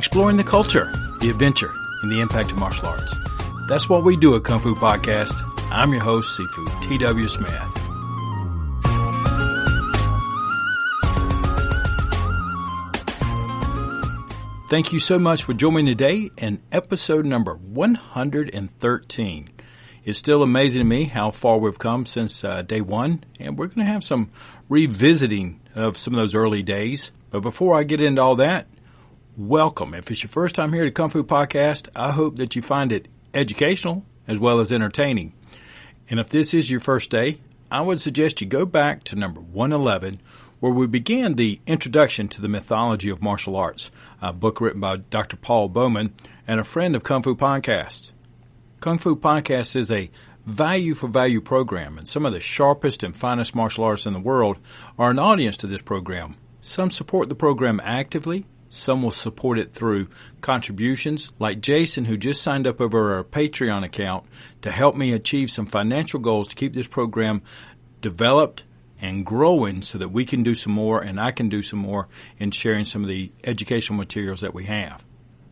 exploring the culture, the adventure, and the impact of martial arts. That's what we do at Kung Fu Podcast. I'm your host, Sifu T.W. Smith. Thank you so much for joining today in episode number 113. It's still amazing to me how far we've come since uh, day one, and we're going to have some revisiting of some of those early days. But before I get into all that, welcome. If it's your first time here at Kung Fu Podcast, I hope that you find it educational as well as entertaining. And if this is your first day, I would suggest you go back to number 111 where we began the introduction to the mythology of martial arts, a book written by Dr. Paul Bowman and a friend of Kung Fu Podcast. Kung Fu Podcast is a value for value program, and some of the sharpest and finest martial artists in the world are an audience to this program. Some support the program actively, some will support it through contributions, like Jason, who just signed up over our Patreon account to help me achieve some financial goals to keep this program developed and growing so that we can do some more and I can do some more in sharing some of the educational materials that we have.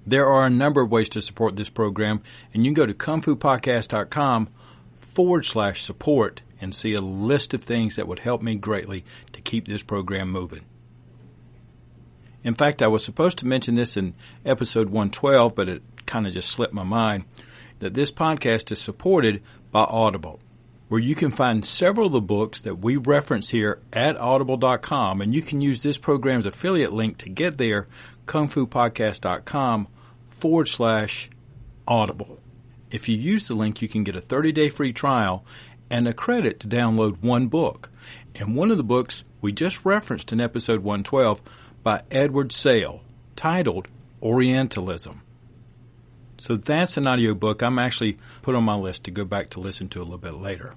There are a number of ways to support this program, and you can go to kungfupodcast.com forward slash support and see a list of things that would help me greatly to keep this program moving. In fact, I was supposed to mention this in episode 112, but it kind of just slipped my mind that this podcast is supported by Audible where you can find several of the books that we reference here at audible.com. And you can use this program's affiliate link to get there, kungfupodcast.com forward slash audible. If you use the link, you can get a 30 day free trial and a credit to download one book. And one of the books we just referenced in episode 112 by Edward Said, titled Orientalism. So that's an audiobook I'm actually put on my list to go back to listen to a little bit later.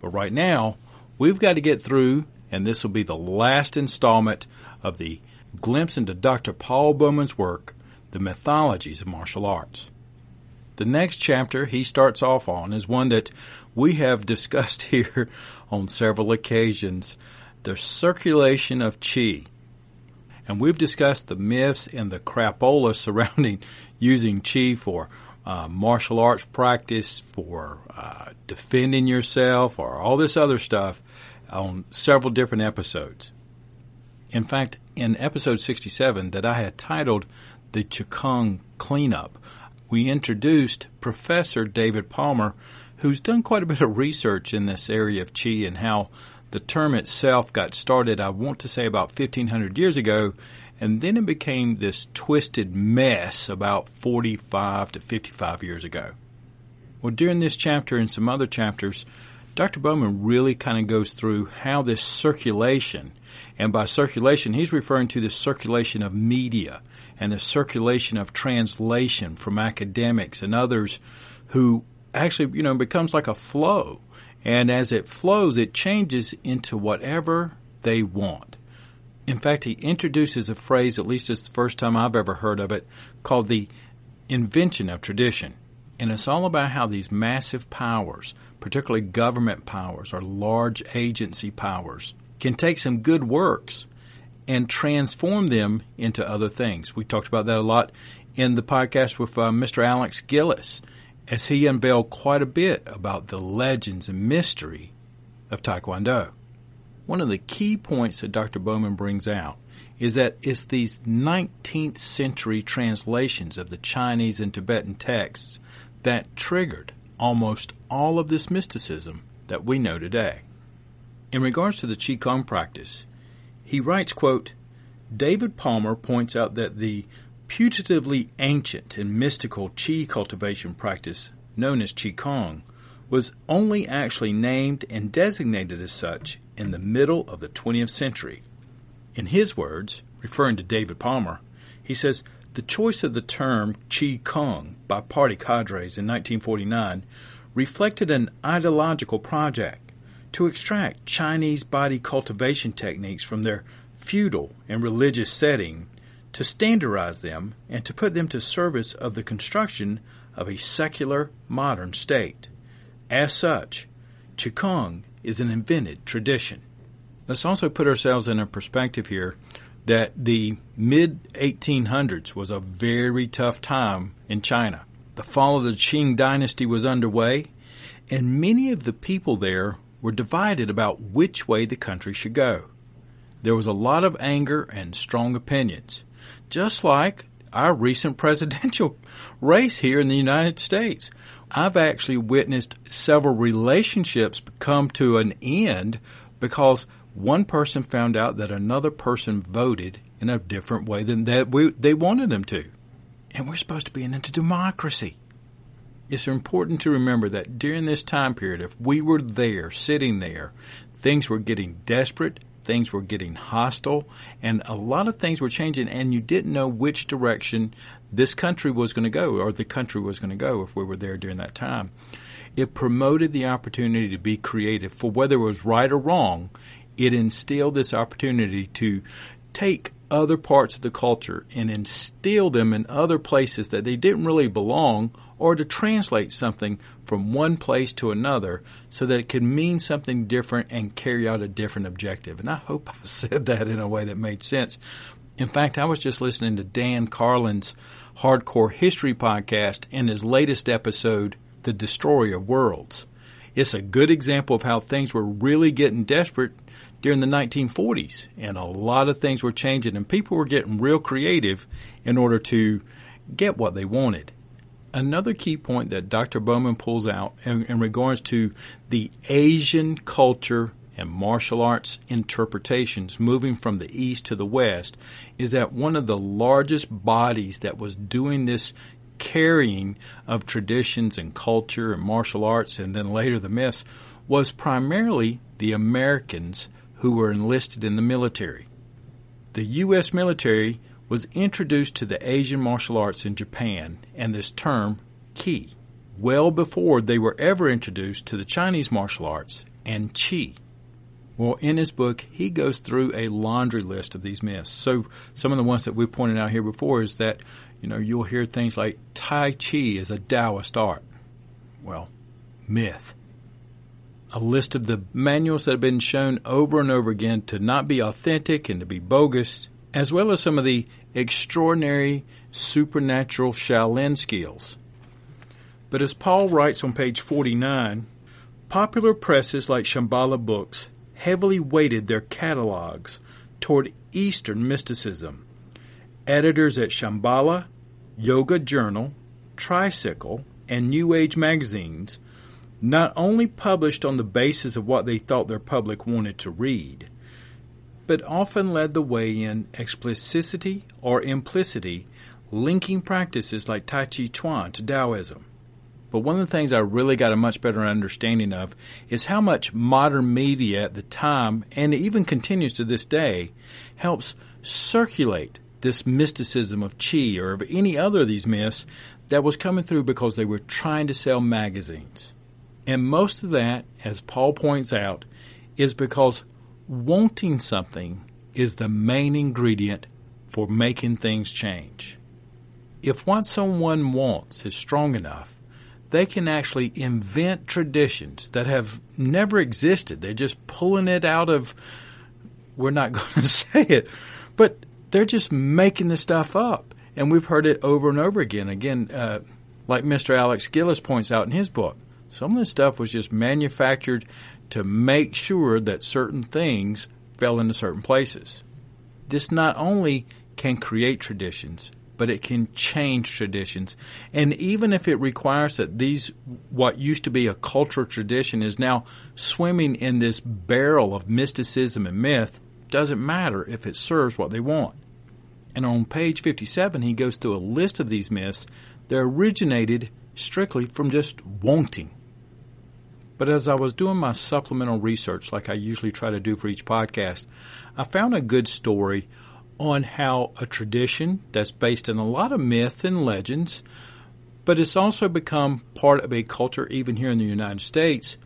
But right now, we've got to get through, and this will be the last installment of the glimpse into Dr. Paul Bowman's work, The Mythologies of Martial Arts. The next chapter he starts off on is one that we have discussed here on several occasions the circulation of chi. And we've discussed the myths and the crapola surrounding using chi for uh, martial arts practice, for uh, defending yourself, or all this other stuff on several different episodes. In fact, in episode 67 that I had titled The Qigong Cleanup, we introduced Professor David Palmer, who's done quite a bit of research in this area of Qi and how the term itself got started, I want to say about 1500 years ago, and then it became this twisted mess about 45 to 55 years ago. Well, during this chapter and some other chapters, Dr. Bowman really kind of goes through how this circulation, and by circulation, he's referring to the circulation of media and the circulation of translation from academics and others who actually, you know, becomes like a flow. And as it flows, it changes into whatever they want. In fact, he introduces a phrase, at least it's the first time I've ever heard of it, called the invention of tradition. And it's all about how these massive powers, particularly government powers or large agency powers, can take some good works and transform them into other things. We talked about that a lot in the podcast with uh, Mr. Alex Gillis as he unveiled quite a bit about the legends and mystery of Taekwondo. One of the key points that Dr. Bowman brings out is that it's these 19th century translations of the Chinese and Tibetan texts that triggered almost all of this mysticism that we know today. In regards to the Qigong practice, he writes, quote, David Palmer points out that the putatively ancient and mystical Qi cultivation practice known as Qigong was only actually named and designated as such in the middle of the 20th century. In his words, referring to David Palmer, he says, the choice of the term Qigong by party cadres in 1949 reflected an ideological project to extract Chinese body cultivation techniques from their feudal and religious setting, to standardize them, and to put them to service of the construction of a secular modern state. As such, Qigong is an invented tradition. Let's also put ourselves in a perspective here that the mid 1800s was a very tough time in China. The fall of the Qing dynasty was underway, and many of the people there were divided about which way the country should go. There was a lot of anger and strong opinions, just like our recent presidential race here in the United States. I've actually witnessed several relationships come to an end because one person found out that another person voted in a different way than that we, they wanted them to. And we're supposed to be in a democracy. It's important to remember that during this time period, if we were there, sitting there, things were getting desperate, things were getting hostile, and a lot of things were changing, and you didn't know which direction this country was going to go or the country was going to go if we were there during that time. It promoted the opportunity to be creative for whether it was right or wrong. It instilled this opportunity to take other parts of the culture and instill them in other places that they didn't really belong or to translate something from one place to another so that it could mean something different and carry out a different objective. And I hope I said that in a way that made sense. In fact, I was just listening to Dan Carlin's Hardcore History podcast in his latest episode, The Destroyer of Worlds. It's a good example of how things were really getting desperate during the 1940s, and a lot of things were changing, and people were getting real creative in order to get what they wanted. Another key point that Dr. Bowman pulls out in, in regards to the Asian culture and martial arts interpretations moving from the east to the west is that one of the largest bodies that was doing this carrying of traditions and culture and martial arts and then later the myths was primarily the Americans who were enlisted in the military. The U.S. military was introduced to the Asian martial arts in Japan and this term, ki, well before they were ever introduced to the Chinese martial arts and chi. Well, in his book, he goes through a laundry list of these myths. So, some of the ones that we pointed out here before is that, you know, you'll hear things like Tai Chi is a Taoist art. Well, myth. A list of the manuals that have been shown over and over again to not be authentic and to be bogus, as well as some of the extraordinary supernatural Shaolin skills. But as Paul writes on page 49, popular presses like Shambhala Books heavily weighted their catalogs toward Eastern mysticism. Editors at Shambhala, Yoga Journal, Tricycle, and New Age magazines not only published on the basis of what they thought their public wanted to read, but often led the way in explicitity or implicity, linking practices like Tai Chi Chuan to Taoism. But one of the things I really got a much better understanding of is how much modern media at the time, and even continues to this day, helps circulate this mysticism of Chi or of any other of these myths that was coming through because they were trying to sell magazines. And most of that, as Paul points out, is because wanting something is the main ingredient for making things change. If what someone wants is strong enough, they can actually invent traditions that have never existed. They're just pulling it out of, we're not going to say it, but they're just making the stuff up. And we've heard it over and over again. Again, uh, like Mr. Alex Gillis points out in his book, some of this stuff was just manufactured to make sure that certain things fell into certain places. This not only can create traditions, but it can change traditions. And even if it requires that these, what used to be a cultural tradition, is now swimming in this barrel of mysticism and myth, doesn't matter if it serves what they want. And on page 57, he goes through a list of these myths that originated strictly from just wanting. But as I was doing my supplemental research, like I usually try to do for each podcast, I found a good story on how a tradition that's based in a lot of myth and legends, but it's also become part of a culture even here in the United States,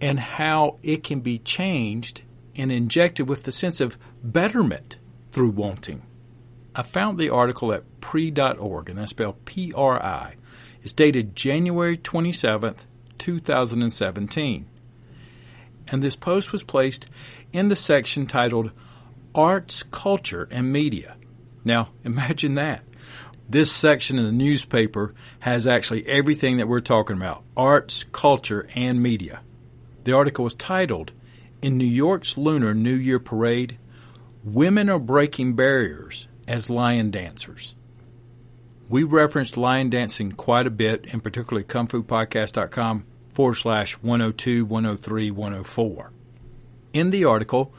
and how it can be changed and injected with the sense of betterment through wanting. I found the article at pri.org, and that's spelled P R I. It's dated January 27th, 2017. And this post was placed in the section titled arts, culture, and media. Now, imagine that. This section in the newspaper has actually everything that we're talking about arts, culture, and media. The article was titled, In New York's Lunar New Year Parade, Women Are Breaking Barriers as Lion Dancers. We referenced lion dancing quite a bit, in particular kungfupodcast.com forward slash 102, 103, 104. In the article,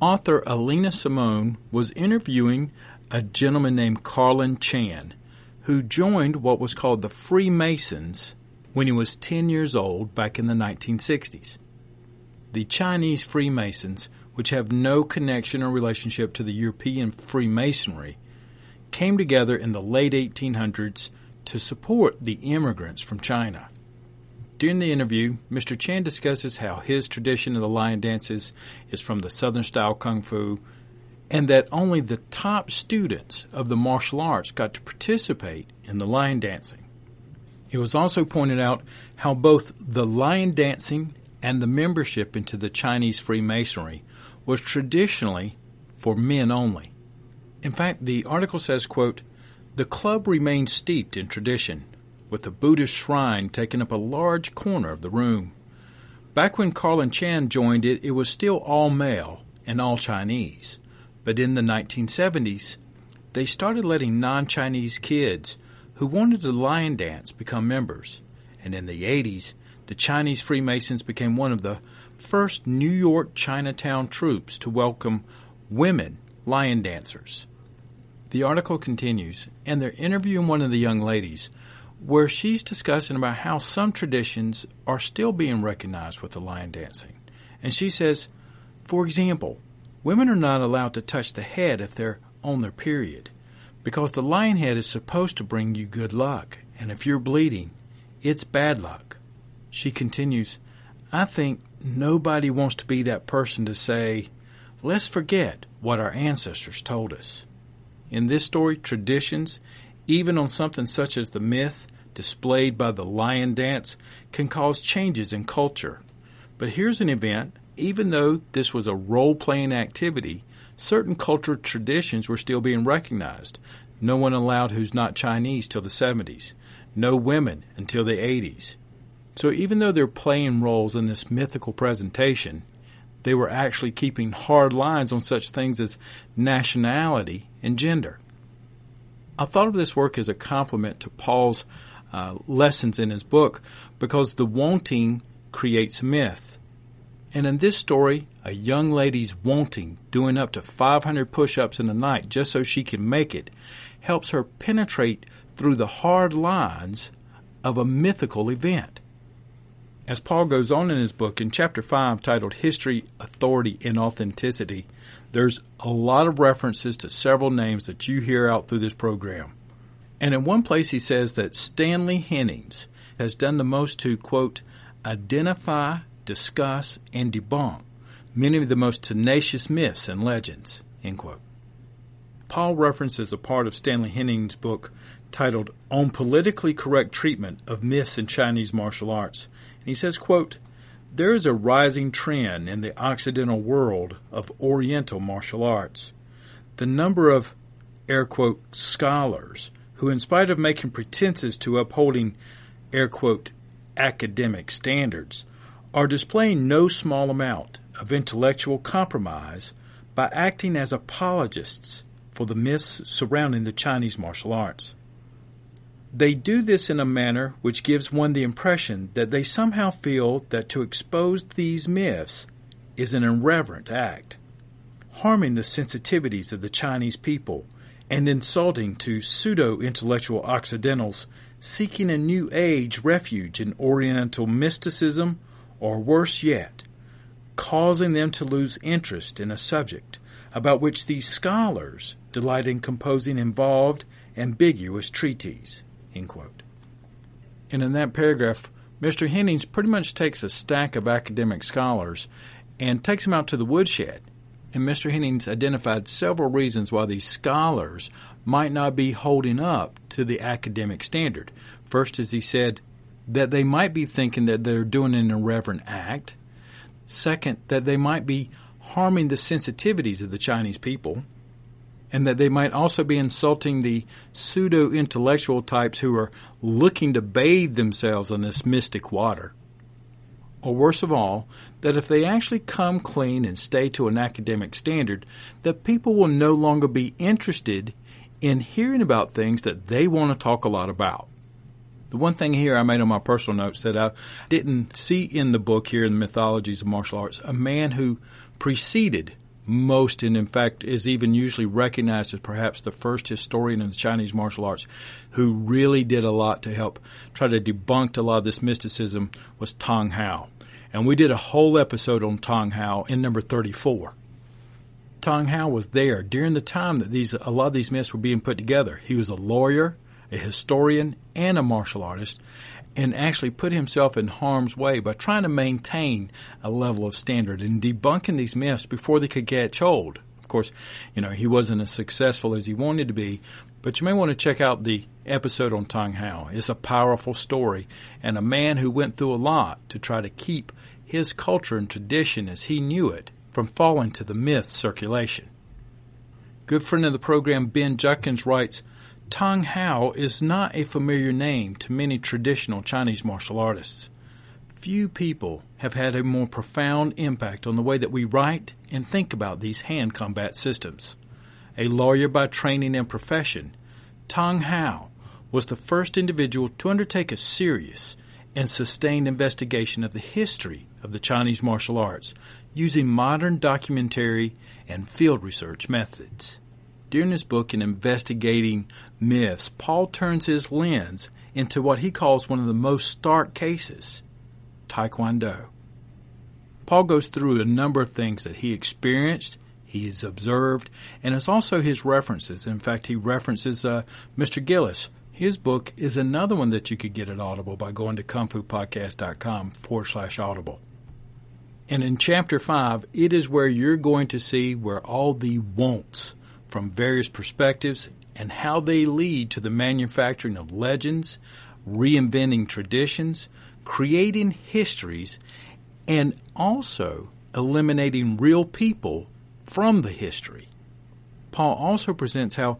author Alina Simone was interviewing a gentleman named Carlin Chan, who joined what was called the Freemasons when he was 10 years old back in the 1960s. The Chinese Freemasons, which have no connection or relationship to the European Freemasonry, came together in the late 1800s to support the immigrants from China. During the interview, Mr. Chan discusses how his tradition of the lion dances is from the Southern style Kung Fu and that only the top students of the martial arts got to participate in the lion dancing. It was also pointed out how both the lion dancing and the membership into the Chinese Freemasonry was traditionally for men only. In fact, the article says, quote, the club remained steeped in tradition, with the Buddhist shrine taking up a large corner of the room. Back when Carlin Chan joined it, it was still all male and all Chinese. But in the 1970s, they started letting non Chinese kids who wanted to lion dance become members. And in the 80s, the Chinese Freemasons became one of the first New York Chinatown troops to welcome women lion dancers. The article continues, and they're interviewing one of the young ladies, where she's discussing about how some traditions are still being recognized with the lion dancing. And she says, for example, Women are not allowed to touch the head if they're on their period, because the lion head is supposed to bring you good luck, and if you're bleeding, it's bad luck. She continues, I think nobody wants to be that person to say, let's forget what our ancestors told us. In this story, traditions, even on something such as the myth displayed by the lion dance, can cause changes in culture. But here's an event even though this was a role playing activity, certain cultural traditions were still being recognized. No one allowed who's not Chinese till the 70s, no women until the 80s. So even though they're playing roles in this mythical presentation, they were actually keeping hard lines on such things as nationality and gender. I thought of this work as a complement to Paul's uh, lessons in his book because the wanting creates myth. And in this story, a young lady's wanting, doing up to 500 push ups in a night just so she can make it, helps her penetrate through the hard lines of a mythical event. As Paul goes on in his book, in chapter 5, titled History, Authority, and Authenticity, there's a lot of references to several names that you hear out through this program. And in one place, he says that Stanley Hennings has done the most to, quote, identify discuss, and debunk many of the most tenacious myths and legends. end quote. Paul references a part of Stanley Hennings' book titled On Politically Correct Treatment of Myths in Chinese Martial Arts. And he says, quote, There is a rising trend in the Occidental world of Oriental martial arts. The number of, air quote, scholars who, in spite of making pretenses to upholding, air quote, academic standards, are displaying no small amount of intellectual compromise by acting as apologists for the myths surrounding the Chinese martial arts. They do this in a manner which gives one the impression that they somehow feel that to expose these myths is an irreverent act, harming the sensitivities of the Chinese people and insulting to pseudo intellectual Occidentals seeking a new age refuge in Oriental mysticism or worse yet, causing them to lose interest in a subject about which these scholars delight in composing involved, ambiguous treatises. And in that paragraph, Mr. Hennings pretty much takes a stack of academic scholars and takes them out to the woodshed. And Mr. Hennings identified several reasons why these scholars might not be holding up to the academic standard. First, as he said, that they might be thinking that they're doing an irreverent act. Second, that they might be harming the sensitivities of the Chinese people, and that they might also be insulting the pseudo intellectual types who are looking to bathe themselves in this mystic water. Or worse of all, that if they actually come clean and stay to an academic standard, that people will no longer be interested in hearing about things that they want to talk a lot about. The one thing here I made on my personal notes that I didn't see in the book here in the mythologies of martial arts, a man who preceded most and in fact is even usually recognized as perhaps the first historian of the Chinese martial arts who really did a lot to help try to debunk a lot of this mysticism was Tong Hao. And we did a whole episode on Tong Hao in number 34. Tong Hao was there during the time that these a lot of these myths were being put together. He was a lawyer, a historian, and a martial artist, and actually put himself in harm's way by trying to maintain a level of standard and debunking these myths before they could catch hold. Of course, you know, he wasn't as successful as he wanted to be, but you may want to check out the episode on Tong Hao. It's a powerful story and a man who went through a lot to try to keep his culture and tradition as he knew it from falling to the myth circulation. Good friend of the program, Ben Judkins, writes, Tong Hao is not a familiar name to many traditional Chinese martial artists. Few people have had a more profound impact on the way that we write and think about these hand combat systems. A lawyer by training and profession, Tong Hao was the first individual to undertake a serious and sustained investigation of the history of the Chinese martial arts using modern documentary and field research methods. During his book in investigating myths, Paul turns his lens into what he calls one of the most stark cases Taekwondo. Paul goes through a number of things that he experienced, he has observed, and it's also his references. In fact, he references uh, Mr. Gillis. His book is another one that you could get at Audible by going to kungfupodcast.com forward slash audible. And in chapter 5, it is where you're going to see where all the wants from various perspectives and how they lead to the manufacturing of legends, reinventing traditions, creating histories, and also eliminating real people from the history. Paul also presents how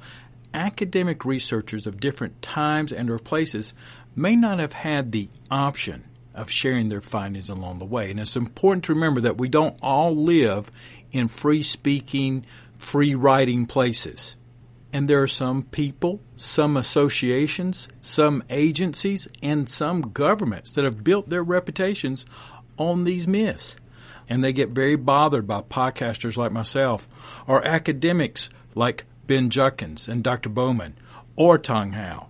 academic researchers of different times and or places may not have had the option of sharing their findings along the way. And it's important to remember that we don't all live in free speaking, free writing places. And there are some people, some associations, some agencies, and some governments that have built their reputations on these myths. And they get very bothered by podcasters like myself or academics like Ben Judkins and Dr. Bowman or Tong Hao.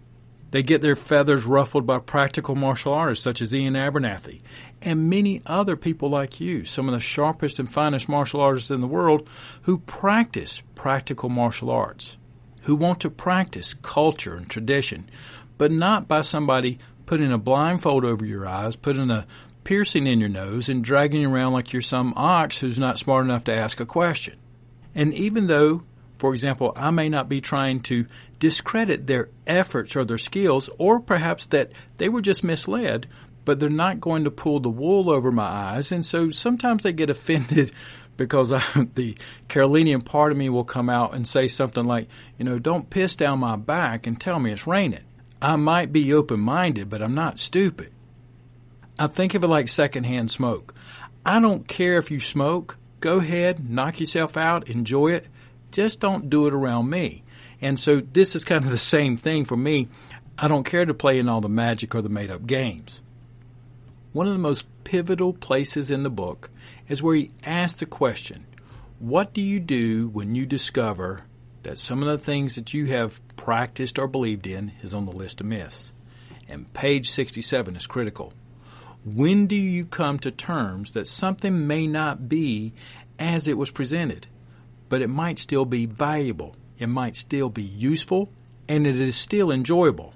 They get their feathers ruffled by practical martial artists such as Iain Abernethy and many other people like you, some of the sharpest and finest martial artists in the world who practice practical martial arts, who want to practice culture and tradition, but not by somebody putting a blindfold over your eyes, putting a piercing in your nose, and dragging you around like you're some ox who's not smart enough to ask a question. And even though, for example, I may not be trying to discredit their efforts or their skills, or perhaps that they were just misled, but they're not going to pull the wool over my eyes. And so sometimes they get offended because I, the Carolinian part of me will come out and say something like, you know, don't piss down my back and tell me it's raining. I might be open minded, but I'm not stupid. I think of it like secondhand smoke. I don't care if you smoke. Go ahead, knock yourself out, enjoy it. Just don't do it around me. And so this is kind of the same thing for me. I don't care to play in all the magic or the made up games. One of the most pivotal places in the book is where he asks the question What do you do when you discover that some of the things that you have practiced or believed in is on the list of myths? And page 67 is critical. When do you come to terms that something may not be as it was presented, but it might still be valuable, it might still be useful, and it is still enjoyable?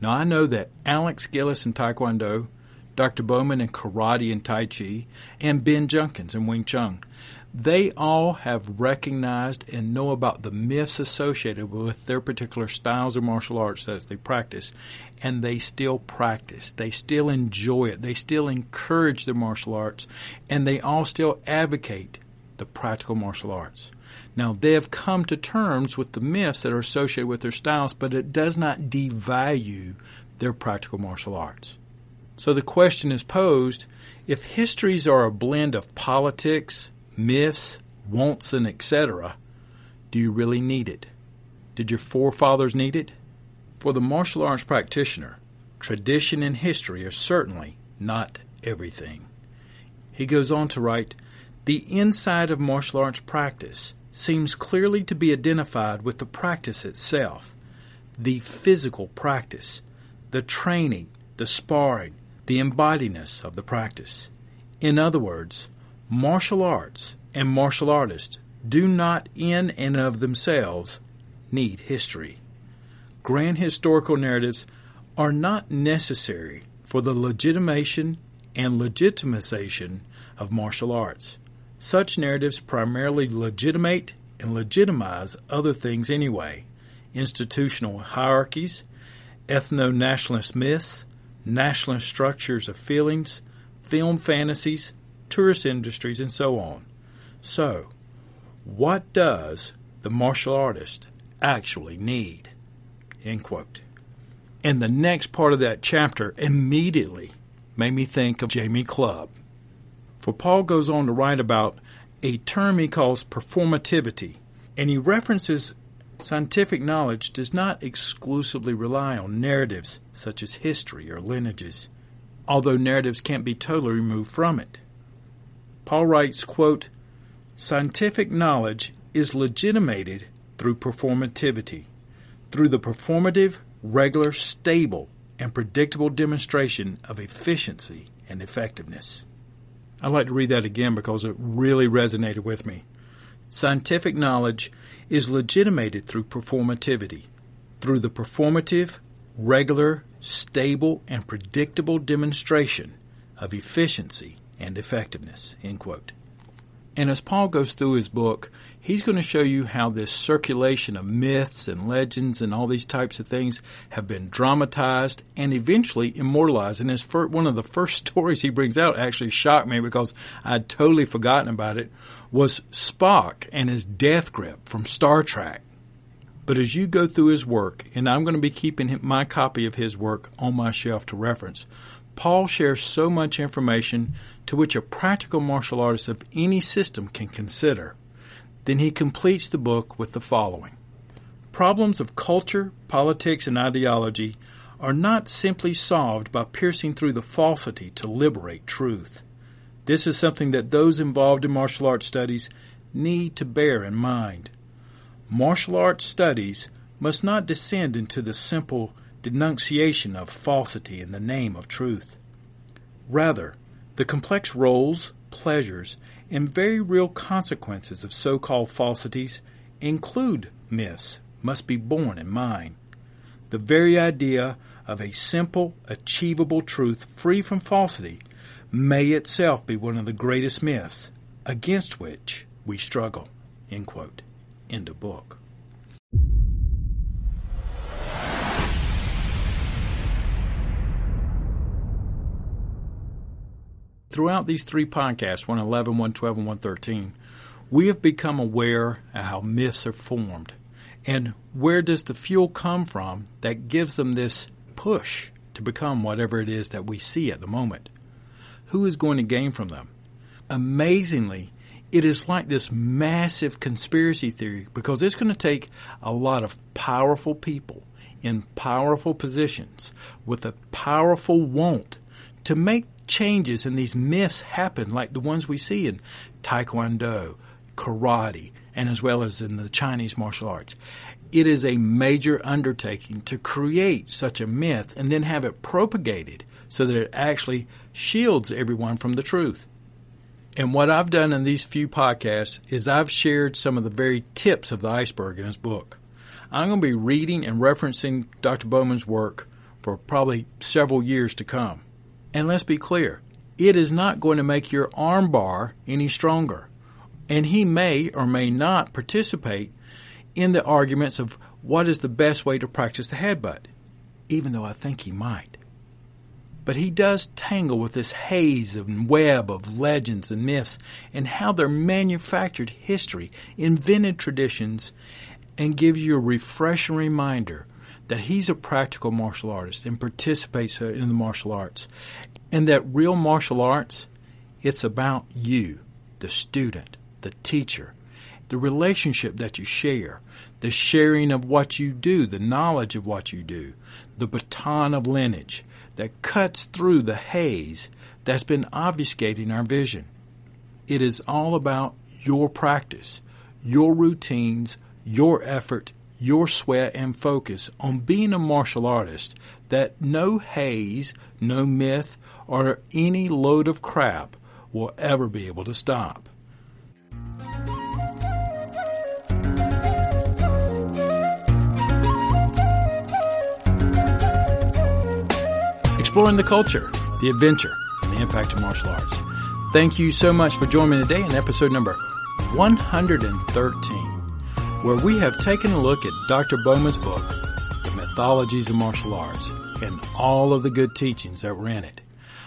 Now, I know that Alex Gillis in Taekwondo Dr. Bowman in Karate and Tai Chi, and Ben Judkins in Wing Chun. They all have recognized and know about the myths associated with their particular styles of martial arts as they practice, and they still practice. They still enjoy it. They still encourage their martial arts, and they all still advocate the practical martial arts. Now, they have come to terms with the myths that are associated with their styles, but it does not devalue their practical martial arts. So the question is posed if histories are a blend of politics, myths, wants, and etc., do you really need it? Did your forefathers need it? For the martial arts practitioner, tradition and history are certainly not everything. He goes on to write The inside of martial arts practice seems clearly to be identified with the practice itself, the physical practice, the training, the sparring, the embodiness of the practice. In other words, martial arts and martial artists do not in and of themselves need history. Grand historical narratives are not necessary for the legitimation and legitimization of martial arts. Such narratives primarily legitimate and legitimize other things anyway institutional hierarchies, ethno nationalist myths, nationalist structures of feelings, film fantasies, tourist industries, and so on. So, what does the martial artist actually need? End quote. And the next part of that chapter immediately made me think of Jamie Clubb. For Paul goes on to write about a term he calls performativity, and he references scientific knowledge does not exclusively rely on narratives such as history or lineages, although narratives can't be totally removed from it. Paul writes, quote, Scientific knowledge is legitimated through performativity, through the performative, regular, stable, and predictable demonstration of efficiency and effectiveness. I'd like to read that again because it really resonated with me. Scientific knowledge is legitimated through performativity, through the performative, regular, stable, and predictable demonstration of efficiency and effectiveness. End quote. And as Paul goes through his book, he's going to show you how this circulation of myths and legends and all these types of things have been dramatized and eventually immortalized. And his first, one of the first stories he brings out actually shocked me because I'd totally forgotten about it was Spock and his death grip from Star Trek. But as you go through his work, and I'm going to be keeping my copy of his work on my shelf to reference, Paul shares so much information to which a practical martial artist of any system can consider. Then he completes the book with the following Problems of culture, politics, and ideology are not simply solved by piercing through the falsity to liberate truth. This is something that those involved in martial arts studies need to bear in mind. Martial arts studies must not descend into the simple denunciation of falsity in the name of truth. Rather, the complex roles, pleasures, and very real consequences of so called falsities include myths, must be borne in mind. The very idea of a simple, achievable truth free from falsity may itself be one of the greatest myths against which we struggle. End quote. End of book. Throughout these three podcasts, 111, 112, and 113, we have become aware of how myths are formed and where does the fuel come from that gives them this push to become whatever it is that we see at the moment. Who is going to gain from them? Amazingly, it is like this massive conspiracy theory because it's going to take a lot of powerful people in powerful positions with a powerful want to make changes in these myths happen, like the ones we see in Taekwondo, karate, and as well as in the Chinese martial arts. It is a major undertaking to create such a myth and then have it propagated so that it actually shields everyone from the truth. And what I've done in these few podcasts is I've shared some of the very tips of the iceberg in his book. I'm going to be reading and referencing Dr. Bowman's work for probably several years to come. And let's be clear, it is not going to make your armbar any stronger. And he may or may not participate in the arguments of what is the best way to practice the headbutt, even though I think he might. But he does tangle with this haze and web of legends and myths and how they're manufactured history, invented traditions, and gives you a refreshing reminder that he's a practical martial artist and participates uh, in the martial arts. And that real martial arts, it's about you, the student, the teacher, the relationship that you share, the sharing of what you do, the knowledge of what you do, the baton of lineage that cuts through the haze that's been obfuscating our vision. It is all about your practice, your routines, your effort, your sweat and focus on being a martial artist that no haze, no myth, or any load of crap will ever be able to stop. Exploring the culture, the adventure, and the impact of martial arts. Thank you so much for joining me today in episode number 113 where we have taken a look at Dr. Bowman's book, The Mythologies of Martial Arts, and all of the good teachings that were in it.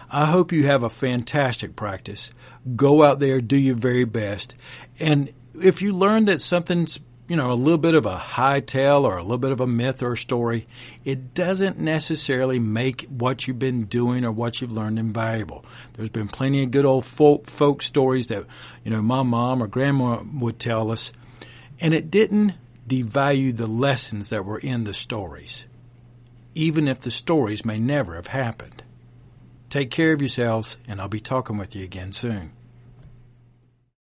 I hope you have a fantastic practice. Go out there, do your very best. And if you learn that something's, you know, a little bit of a high tale or a little bit of a myth or a story, it doesn't necessarily make what you've been doing or what you've learned invaluable. There's been plenty of good old folk, folk stories that, you know, my mom or grandma would tell us and it didn't devalue the lessons that were in the stories, even if the stories may never have happened. Take care of yourselves, and I'll be talking with you again soon.